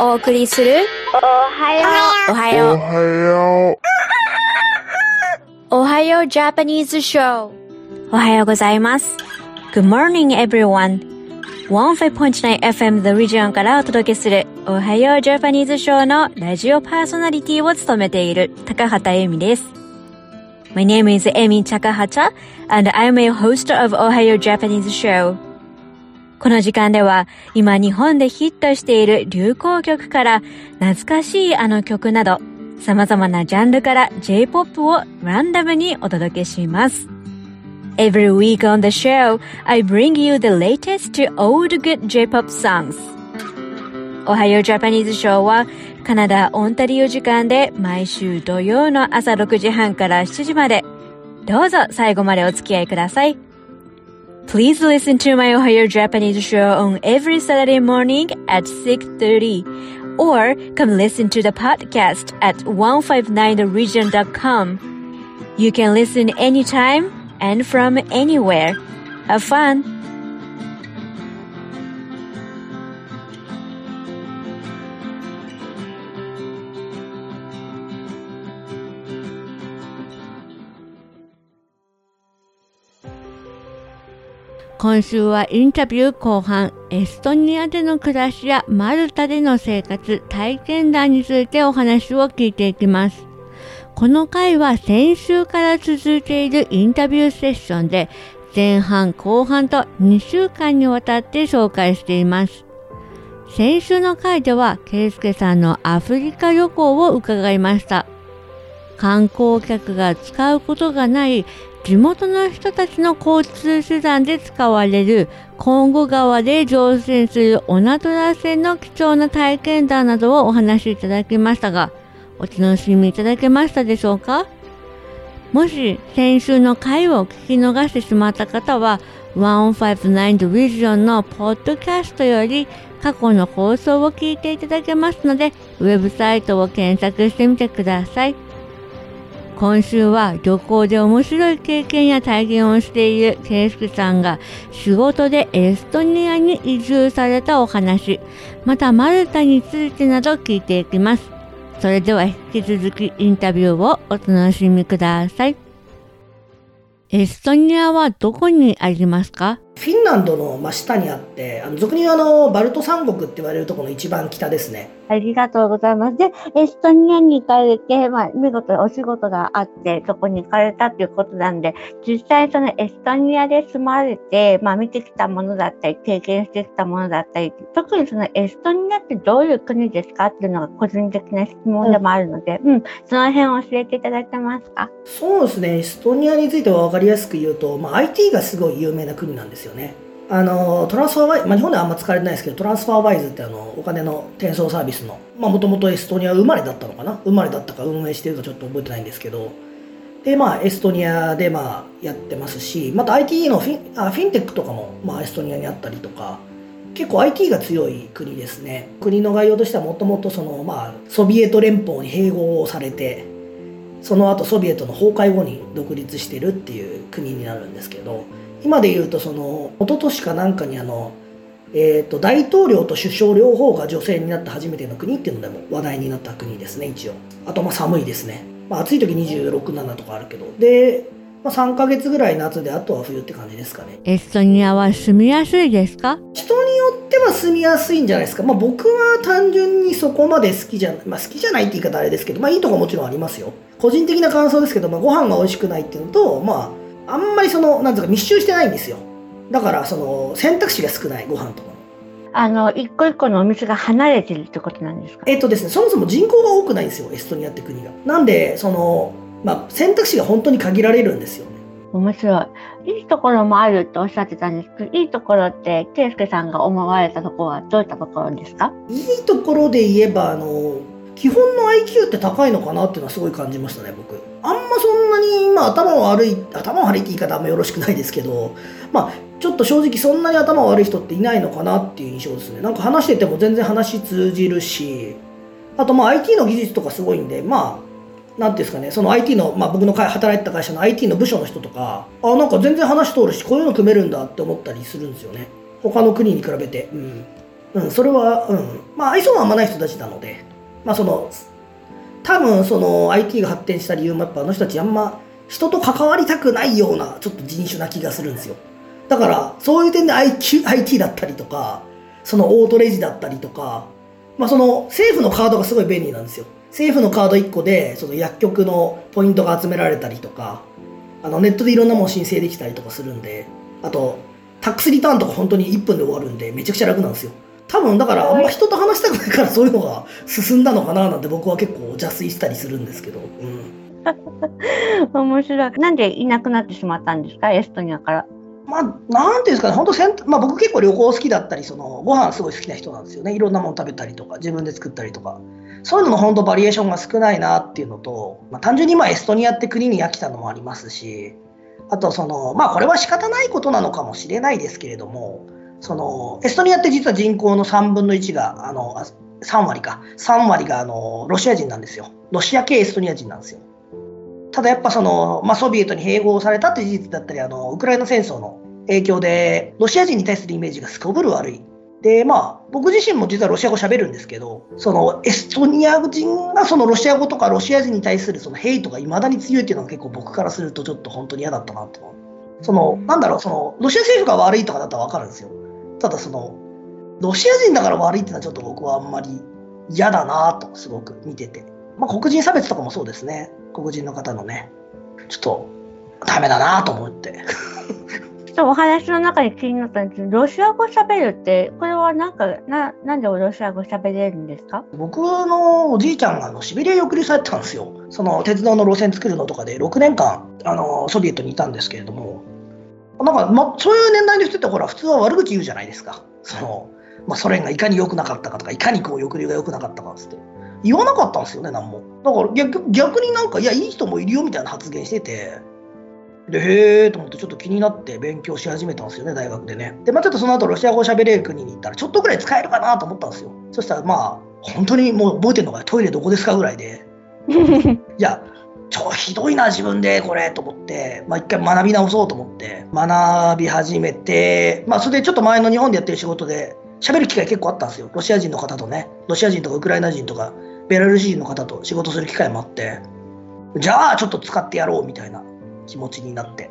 お送りするおはよおはようおはよおはよう Japanese Show おはようございます Good morning everyone 15.9FM The Region からお届けするおはよう Japanese Show のラジオパーソナリティを務めている高畑由美です My name is Amy Takahata and I'm a host of Ohio Japanese Show この時間では今日本でヒットしている流行曲から懐かしいあの曲など様々なジャンルから J-POP をランダムにお届けします。Every week on the show, I bring you the latest to old good J-POP songs. おはようジャパニーズショーはカナダ・オンタリオ時間で毎週土曜の朝6時半から7時までどうぞ最後までお付き合いください。Please listen to my Ohio Japanese show on every Saturday morning at 6.30 or come listen to the podcast at 159theregion.com. You can listen anytime and from anywhere. Have fun! 今週はインタビュー後半エストニアでの暮らしやマルタでの生活体験談についてお話を聞いていきます。この回は先週から続いているインタビューセッションで前半後半と2週間にわたって紹介しています。先週の回ではケイスケさんのアフリカ旅行を伺いました。観光客が使うことがない地元の人たちの交通手段で使われるコンゴ川で乗船するオナトラ船の貴重な体験談などをお話しいただきましたがお楽しみいただけましたでしょうか？もし先週の回を聞き逃してしまった方は159 The Vision のポッドキャストより過去の放送を聞いていただけますのでウェブサイトを検索してみてください。今週は旅行で面白い経験や体験をしているケイスケさんが仕事でエストニアに移住されたお話、またマルタについてなど聞いていきます。それでは引き続きインタビューをお楽しみください。エストニアはどこにありますか？フィンランドの真下にあって、あの俗に言うあのバルト三国って言われるところの一番北ですね。ありがとうございます。で、エストニアに行かれて、まあ、見事お仕事があって、そこに行かれたということなんで、実際そのエストニアで住まれて、まあ、見てきたものだったり、経験してきたものだったり、特にそのエストニアってどういう国ですかっていうのが個人的な質問でもあるので、うん、その辺を教えていただけますか？そうですね、エストニアについては分かりやすく言うと、まあ、IT がすごい有名な国なんですよね。あのトランスファーワイズ、まあ、日本ではあんま使われてないですけど、トランスファーワイズってあのお金の転送サービスの、もともとエストニア生まれだったのかな、生まれだったか運営してるかちょっと覚えてないんですけど、で、まあ、エストニアでまあやってますし、また IT のフィンあフィンテックとかも、まあ、エストニアにあったりとか、結構 IT が強い国ですね。国の概要としてはもともとその、まあ、ソビエト連邦に併合をされて、その後ソビエトの崩壊後に独立してるっていう国になるんですけど今で言うとその一昨年かなんかにあの、えー、と大統領と首相両方が女性になった初めての国っていうのでも話題になった国ですね一応。あとまあ寒いですね、まあ、暑い時267とかあるけど。で、まあ、3ヶ月ぐらい夏であとは冬って感じですかね。エストニアは住みやすいですか？人によっては住みやすいんじゃないですか、まあ、僕は単純にそこまで好きじゃない、まあ、好きじゃないって言い方あれですけど、まあ、いいとこもちろんありますよ。個人的な感想ですけど、まあ、ご飯が美味しくないっていうのとまああんまりそのなんていうか密集してないんですよ。だからその選択肢が少ないご飯とかも。あの、一個一個のお店が離れてるってことなんですか？えっとですねそもそも人口が多くないんですよエストニアって国が。なんでその、まあ、選択肢が本当に限られるんですよね。面白い。いいところもあるとおっしゃってたんですけど、いいところって、ケイスケさんが思われたところはどういったところですか？いいところで言えばあの基本の IQ って高いのかなっていうのはすごい感じましたね僕あんまそんなに、まあ、頭悪い頭悪いって言い方あんまよろしくないですけどまあちょっと正直そんなに頭悪い人っていないのかなっていう印象ですねなんか話してても全然話通じるしあとまあ IT の技術とかすごいんでまあなんていうんですかね、その IT の、まあ、僕の働いてた会社の IT の部署の人とか、あ、なんか全然話通るし、こういうの組めるんだって思ったりするんですよね。他の国に比べて。うん。うん、それは、うん、まあ愛想があんまない人たちなので、まあその、多分その IT が発展した理由もやっぱあの人たちあんま人と関わりたくないようなちょっと人種な気がするんですよ。だからそういう点で IQ IT だったりとか、そのオートレジだったりとか、まあその政府のカードがすごい便利なんですよ。政府のカード1個でその薬局のポイントが集められたりとか、あのネットでいろんなもの申請できたりとかするんで、あとタックスリターンとか本当に1分で終わるんでめちゃくちゃ楽なんですよ。多分だからあんま人と話したくないからそういうのが進んだのかななんて僕は結構邪推したりするんですけど。うん、面白い。なんでいなくなってしまったんですか？エストニアから。まあ、なんていうんですかね、本当せん、まあ、僕結構旅行好きだったり、そのご飯すごい好きな人なんですよね。いろんなもの食べたりとか、自分で作ったりとか。そういうのの本当バリエーションが少ないなっていうのと、まあ、単純にまあエストニアって国に飽きたのもありますし、あとその、まあこれは仕方ないことなのかもしれないですけれども、そのエストニアって実は人口の3分の1があの3割か。3割があのロシア人なんですよ。ロシア系エストニア人なんですよ。ただやっぱその、まあ、ソビエトに併合されたって事実だったりあのウクライナ戦争の影響でロシア人に対するイメージがすこぶる悪い。でまあ僕自身も実はロシア語喋るんですけどそのエストニア人がそのロシア語とかロシア人に対するそのヘイトがいまだに強いっていうのが結構僕からするとちょっと本当に嫌だったなってそのなんだろうそのロシア政府が悪いとかだったら分かるんですよ。ただその、ロシア人だから悪いっていうのはちょっと僕はあんまり嫌だなとすごく見てて。まあ黒人差別とかもそうですね。黒人の方のね。ちょっとダメだなと思って。ちょっとお話の中で気になったんですけど、ロシア語喋るって、これはなんか、ななんでロシア語喋れるんですか？僕のおじいちゃんがあのシベリアに送りされたんですよ。その鉄道の路線作るのとかで6年間あのソビエトにいたんですけれども、なんか、ま、そういう年代の人ってほら普通は悪口言うじゃないですか。その、まあ、ソ連がいかに良くなかったかとかいかにこう抑留が良くなかったかっつって。言わなかったんですよね何も。だから逆逆になんかいやいい人もいるよみたいな発言してて。でへえと思ってちょっと気になって勉強し始めたんですよね大学でね。でまあちょっとその後ロシア語を喋れる国に行ったらちょっとぐらい使えるかなと思ったんですよ。そしたらまあ本当にもう覚えてるのがトイレどこですかぐらいで。いや超ひどいな自分でこれと思って、まあ、一回学び直そうと思って。学び始めて、まあ、それでちょっと前の日本でやってる仕事で喋る機会結構あったんですよ。ロシア人の方とね。ロシア人とかウクライナ人とかベラルーシ人の方と仕事する機会もあって。じゃあちょっと使ってやろうみたいな気持ちになって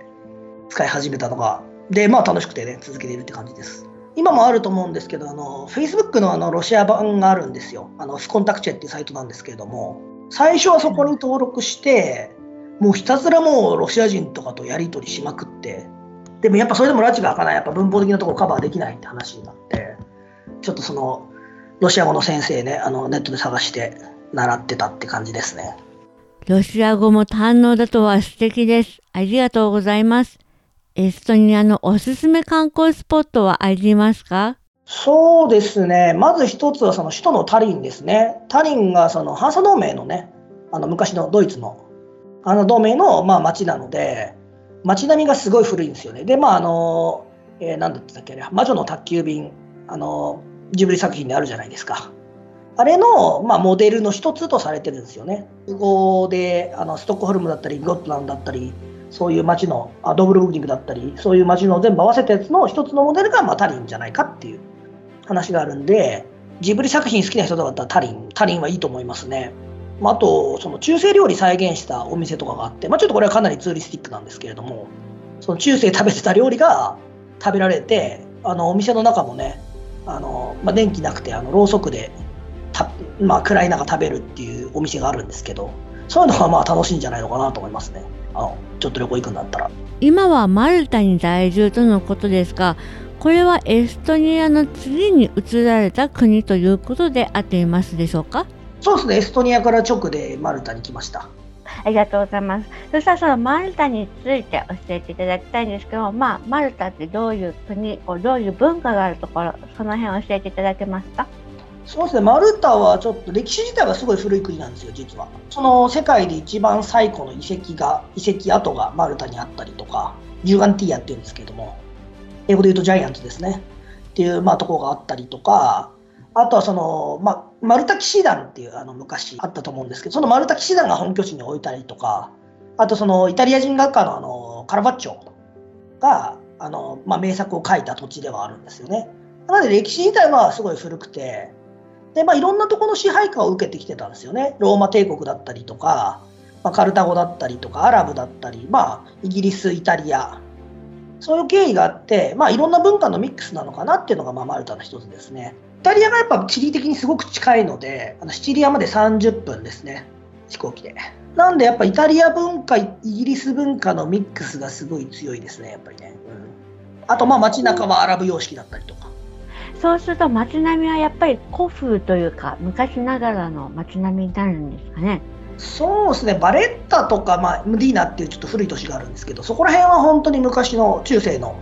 使い始めたのが。でまあ楽しくてね続けているって感じです。今もあると思うんですけどあの Facebook のあのロシア版があるんですよ。あのフコンタクチェっていうサイトなんですけれども。最初はそこに登録して、もうひたすらもうロシア人とかとやり取りしまくって、でもやっぱそれでも拉致が開かない、やっぱ文法的なところカバーできないって話になって、ちょっとその、ロシア語の先生ね、あのネットで探して習ってたって感じですね。ロシア語も堪能だとは素敵です。ありがとうございます。エストニアのおすすめ観光スポットはありますか？そうですね。まず一つはその首都のタリンですね。タリンがその反佐同盟のね、あの昔のドイツのあの同盟のまあ町なので、街並みがすごい古いんですよね。で、まああの、えー、なんだったっけあれ、魔女の宅急便、あの、ジブリ作品であるじゃないですか。あれの、まあ、モデルの一つとされてるんですよね。複合であのストックホルムだったり、ゴットランだったり、そういう街のあドブルブニクだったり、そういう街の全部合わせたやつの一つのモデルが、まあ、タリンじゃないかっていう話があるんで、ジブリ作品好きな人だったらタリン、タリンはいいと思いますね。まあ、あと、その中世料理再現したお店とかがあって、まあ、ちょっとこれはかなりツーリスティックなんですけれども、その中世食べてた料理が食べられて、あのお店の中もね、あのまあ、電気なくてあのろうそくでた、まあ、暗い中食べるっていうお店があるんですけど、そういうのがまあ楽しいんじゃないのかなと思いますね。あのちょっと旅行行くんだったら。今はマルタに在住とのことですが、これはエストニアの次に移られた国ということであっていますでしょうか？そうですね、エストニアから直でマルタに来ました。ありがとうございます。そしたらそのマルタについて教えていただきたいんですけど、まあ、マルタってどういう国、どういう文化があるところ、その辺教えていただけますか？そうですね、マルタはちょっと歴史自体はすごい古い国なんですよ、実は。その世界で一番最古の遺跡が、遺跡跡がマルタにあったりとか、ジュガンティアっていうんですけども、英語で言うとジャイアンツですね。っていう、まあ、ところがあったりとか、あとはその、まあ、マルタ騎士団っていうあの昔あったと思うんですけど、そのマルタ騎士団が本拠地に置いたりとか、あとそのイタリア人画家のあのカラバッチョがあの、まあ、名作を書いた土地ではあるんですよね。なので歴史自体はすごい古くて、で、まあいろんなところの支配下を受けてきてたんですよね。ローマ帝国だったりとか、まあ、カルタゴだったりとか、アラブだったり、まあイギリス、イタリア、そういう経緯があって、まあいろんな文化のミックスなのかなっていうのが、まあマルタの一つですね。イタリアがやっぱ地理的にすごく近いので、あのシチリアまで30分ですね、飛行機で。なんでやっぱイタリア文化、イギリス文化のミックスがすごい強いですね、やっぱりね。うん、あとまあ街中はアラブ様式だったりとか。そうすると街並みはやっぱり古風というか昔ながらの街並みになるんですかね。そうですね、バレッタとか、まあ、ムディーナっていうちょっと古い都市があるんですけど、そこら辺は本当に昔の中世の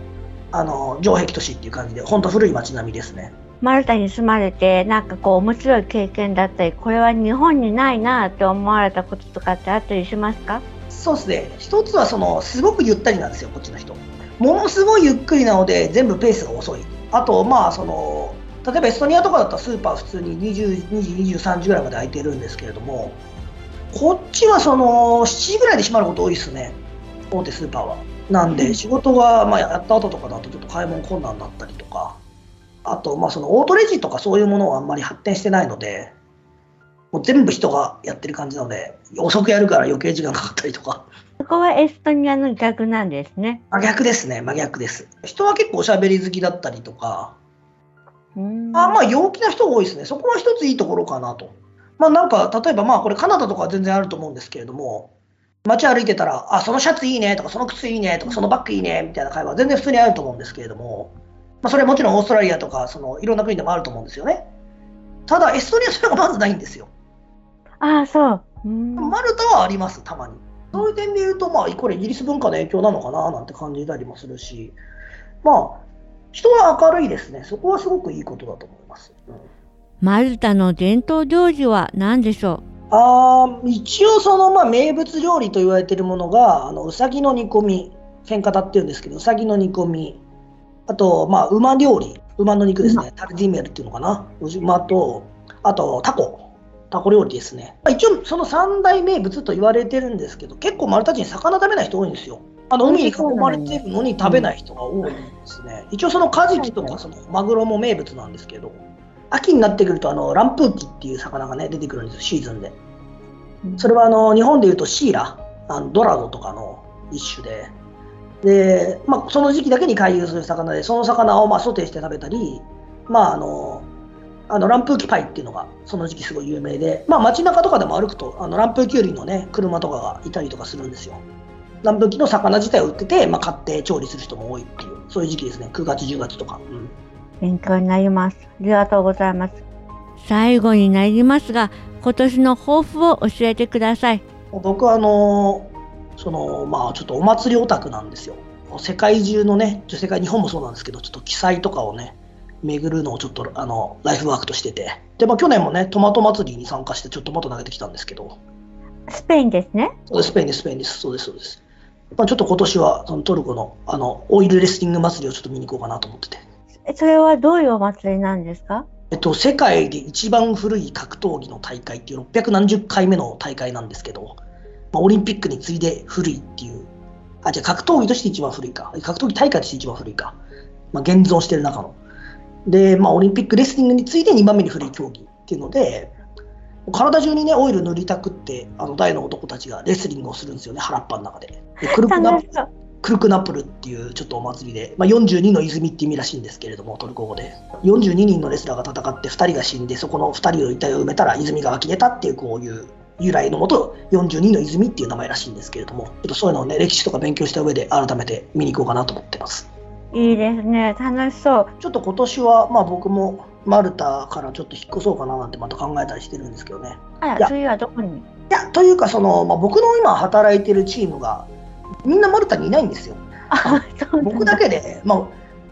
あの城壁都市っていう感じで、本当古い街並みですね。マルタに住まれてなんかこう面白い経験だったりこれは日本にないなって思われたこととかってあったりしますか？そうですね。一つはそのすごくゆったりなんですよこっちの人。ものすごいゆっくりなので全部ペースが遅い。あとまあその例えばエストニアとかだったらスーパー普通に20 2時23時ぐらいまで開いてるんですけれどもこっちはその7時ぐらいで閉まること多いですね大手スーパーはなんで仕事がまあやった後とかだとちょっと買い物困難だったりとかあと、まあ、そのオートレジとかそういうものはあんまり発展してないので、もう全部人がやってる感じなので、遅くやるから余計時間かかったりとか。そこはエストニアの逆なんですね。真逆ですね、真逆です。人は結構おしゃべり好きだったりとか、あまあ陽気な人が多いですね。そこは一ついいところかなと。まあなんか、例えばまあこれカナダとかは全然あると思うんですけれども、街歩いてたら、あ、そのシャツいいねとか、その靴いいねとか、そのバッグいいねみたいな会話全然普通にあると思うんですけれども、まあ、それはもちろんオーストラリアとかそのいろんな国でもあると思うんですよね。ただ、エストニアそれがまずないんですよ。ああ、そう。マルタはあります、たまに。そういう点で言うと、まあ、これイギリス文化の影響なのかななんて感じたりもするし、まあ、人は明るいですね。そこはすごくいいことだと思います。うん、マルタの伝統行事は何でしょう？あ一応その、まあ、名物料理と言われているものが、あのうさぎの煮込み、喧嘩立ってるんですけど、うさぎの煮込み、あと、まあ、馬料理、馬の肉ですね、タルディメルっていうのかな、馬と、あと、タコ、タコ料理ですね。一応、その三大名物と言われてるんですけど、結構、丸太人、魚食べない人多いんですよ。あの海に囲まれてるのに食べない人が多いんですね。一応、そのカジキとかそのマグロも名物なんですけど、秋になってくると、あのランプーキっていう魚がね、出てくるんですよ、シーズンで。それはあの日本でいうとシーラ、あのドラゴとかの一種で、で、まあ、その時期だけに回遊する魚で、その魚をまあソテーして食べたり、まあ、あの、あのランプーキパイっていうのがその時期すごい有名で、まあ、街中とかでも歩くとあのランプーキュウリのね車とかがいたりとかするんですよ。ランプーキの魚自体を売ってて、まあ、買って調理する人も多いっていうそういう時期ですね。9月10月とか、うん、勉強になりますありがとうございます最後になりますが今年の抱負を教えてください僕はあのそのまあちょっとお祭りオタクなんですよ。世界中のね、世界日本もそうなんですけど、ちょっと記載とかをね、巡るのをちょっとあのライフワークとしてて、で、まあ、去年もね、トマト祭りに参加して、ちょっとトマト投げてきたんですけど、スペインですね。そうです、スペインです、スペインです、そうです、そうです。まあ、ちょっと今年はそのトルコのあのオイルレスティング祭りをちょっと見に行こうかなと思ってて。それはどういうお祭りなんですか？えっと、世界で一番古い格闘技の大会っていう600何十回目の大会なんですけど、まあ、オリンピックに次いで古いっていう、あ、じゃあ格闘技として一番古いか。格闘技大会として一番古いか。まあ、現存してる中の。で、まあ、オリンピックレスリングに次いで2番目に古い競技っていうので、体中にね、オイル塗りたくって、あの大の男たちがレスリングをするんですよね、原っぱの中で。でクルクナクルクナプルっていうちょっとお祭りで、まあ、42の泉っていう意味らしいんですけれども、トルコ語で。42人のレスラーが戦って2人が死んで、そこの2人の遺体を埋めたら泉が湧き出たっていう、こういう由来のもと42の泉っていう名前らしいんですけれどもちょっとそういうのをね歴史とか勉強した上で改めて見に行こうかなと思ってます。いいですね。楽しそう。ちょっと今年はまあ僕もマルタからちょっと引っ越そうかななんてまた考えたりしてるんですけどね。あら次はどこに？いやというかその、まあ、僕の今働いてるチームがみんなマルタにいないんですよあそう僕だけで、まあ、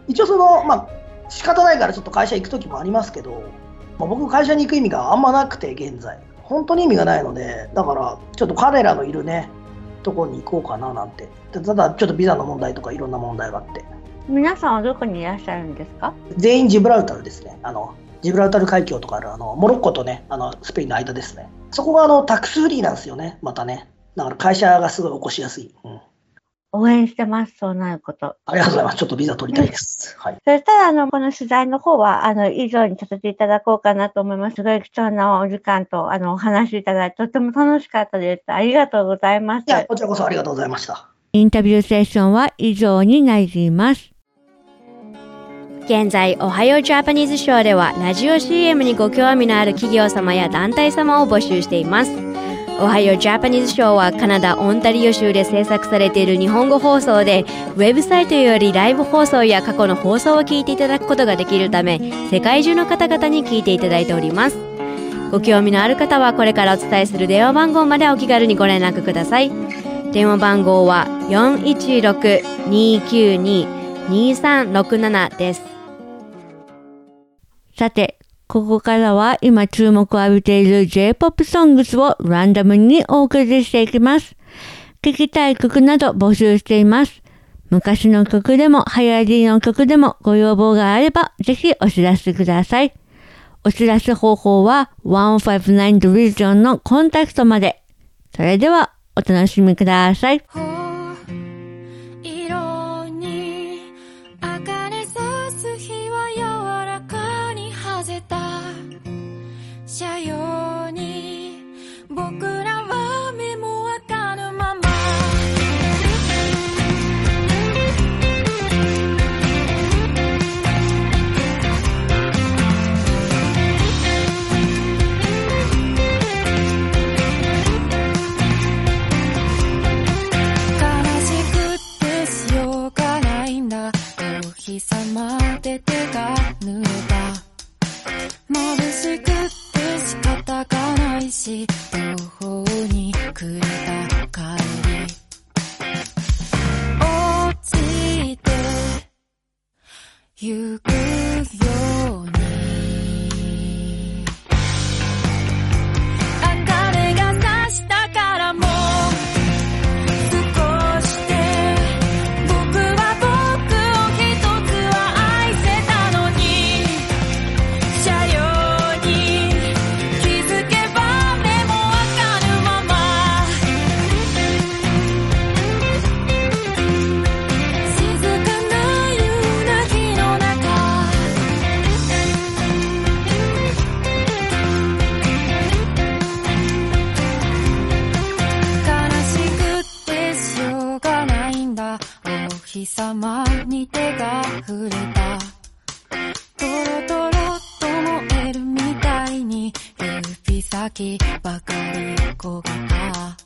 一応そのまあ仕方ないからちょっと会社行く時もありますけど、まあ、僕会社に行く意味があんまなくて現在本当に意味がないので、だからちょっと彼らのいるね、とこに行こうかななんて。ただちょっとビザの問題とかいろんな問題があって。皆さんはどこにいらっしゃるんですか？全員ジブラルタルですね。あのジブラルタル海峡とかあるあのモロッコとね、あのスペインの間ですね。そこがあのタックスフリーなんですよね、またね。だから会社がすごい起こしやすい。うん、応援してます、そうなること。ありがとうございます。ちょっとビザ取りたいです。はい。そしたら、あの、この取材の方は、あの、以上にさせていただこうかなと思います。すごい貴重なお時間と、あの、お話いただいて、とても楽しかったです。ありがとうございますい。や、こちらこそありがとうございました。インタビューセッションは以上になります。現在、おはようジャパニーズショーでは、ラジオ CM にご興味のある企業様や団体様を募集しています。おはようジャパニーズショーはカナダ・オンタリオ州で制作されている日本語放送で、ウェブサイトよりライブ放送や過去の放送を聞いていただくことができるため、世界中の方々に聞いていただいております。ご興味のある方はこれからお伝えする電話番号までお気軽にご連絡ください。電話番号は416-292-2367です。さて、ここからは今注目を浴びている J-POP ソングスをランダムにお送りしていきます。聴きたい曲など募集しています。昔の曲でも流行りの曲でもご要望があればぜひお知らせください。お知らせ方法は159 The Region のコンタクトまで。それではお楽しみください。お日様で手が濡れた。眩しくて仕方がないし触れた。トロトロと燃えるみたいに指先ばかり焦げた。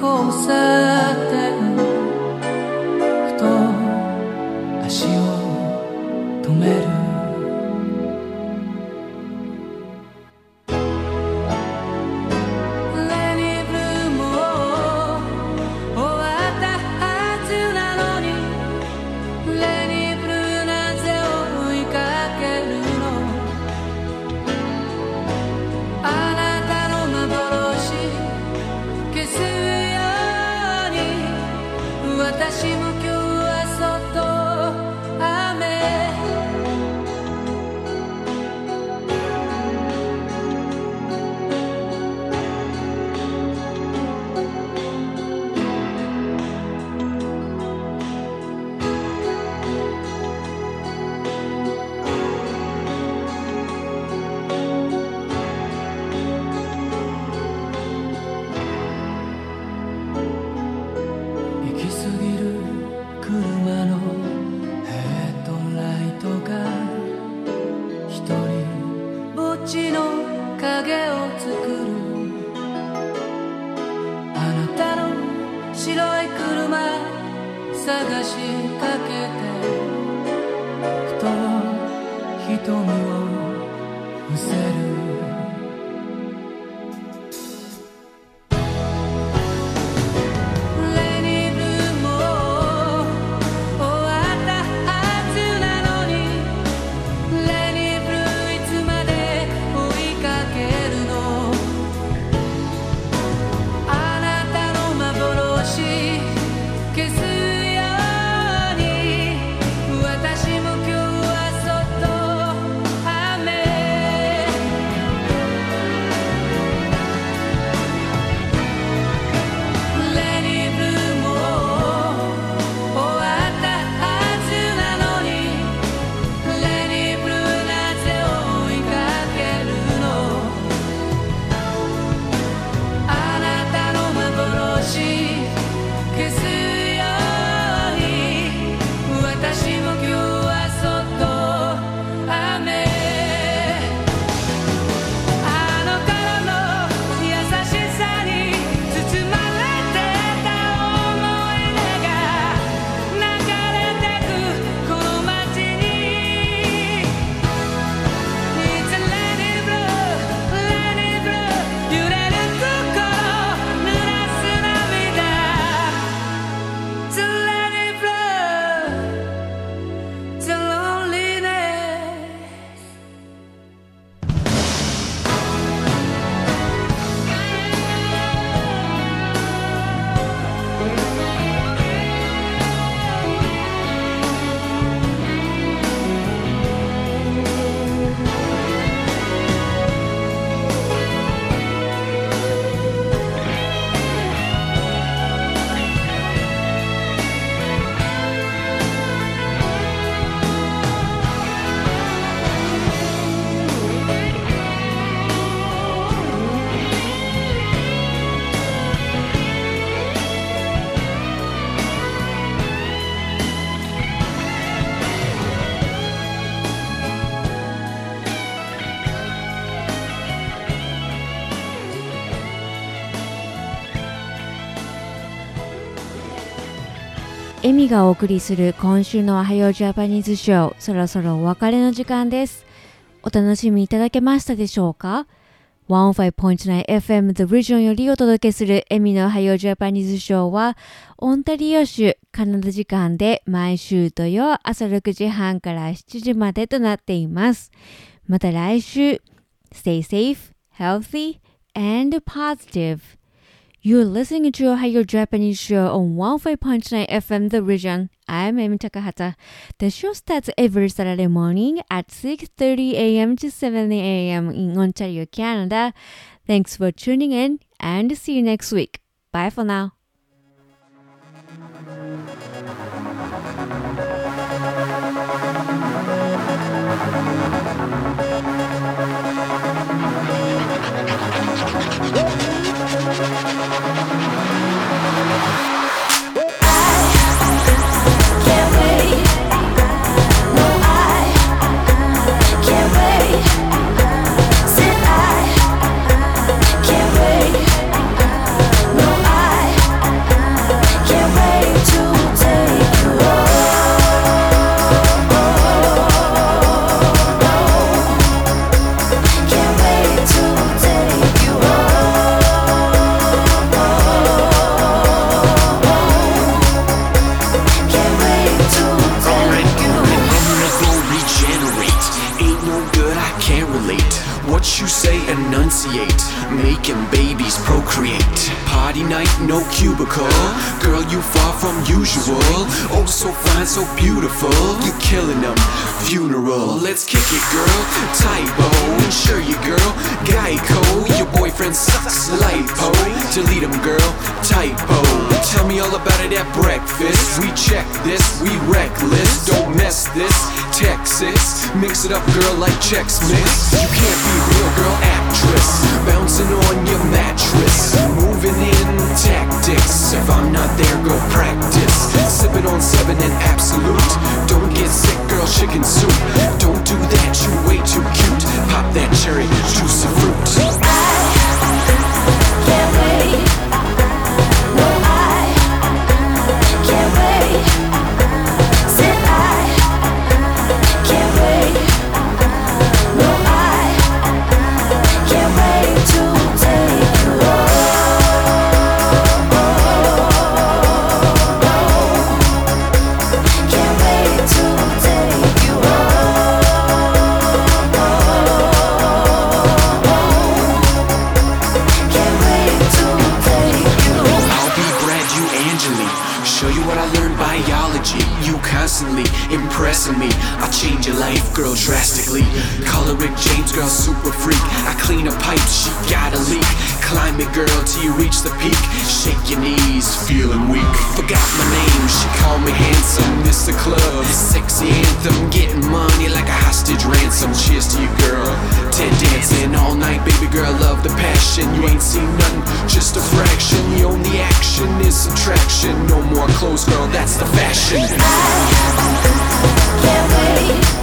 closer. エミがお送りする今週のおはようジャパニーズショー、そろそろお別れの時間です。お楽しみいただけましたでしょうか ?105.9FM The Region よりお届けするエミのおはようジャパニーズショーは、オンタリオ州カナダ時間で毎週土曜朝6時半から7時までとなっています。また来週、Stay safe, healthy, and positive. You're listening to Ohio Japanese Show on 15.9 FM The Region. I'm Amy Takahata. The show starts every Saturday morning at 6.30 a.m. to 7 a.m. in Ontario, Canada. Thanks for tuning in and see you next week. Bye for now. Let's kick it, girl. Typo. Insure you, girl. Geico. Your boyfriend sucks. Lipo. Delete him, girl. Typo. Tell me all about it at breakfast. We check this. We reckless. Don't mess this. Texas. Mix it up, girl, like Chex Mix. You can't be real, girl, actress. Bouncing on your mattress. Moving in tactics. If I'm not there, go practice. Sipping on seven and absolute. Don't get sick, girl, chicken soup. Don't do that, you way too cute. Pop that cherry, juicy fruit. I Can't wait. Girl, drastically. Color Rick James, girl, super freak. I clean a pipe, she got a leak. Climb it, girl, till you reach the peak. Shake your knees, feeling weak. Forgot my name, she called me handsome. Mr. Club, sexy anthem. Getting money like a hostage ransom. Cheers to you, girl. Ten dancing all night, baby girl, love the passion. You ain't seen nothing, just a fraction. The only action is subtraction. No more clothes, girl, that's the fashion. I Can't wait.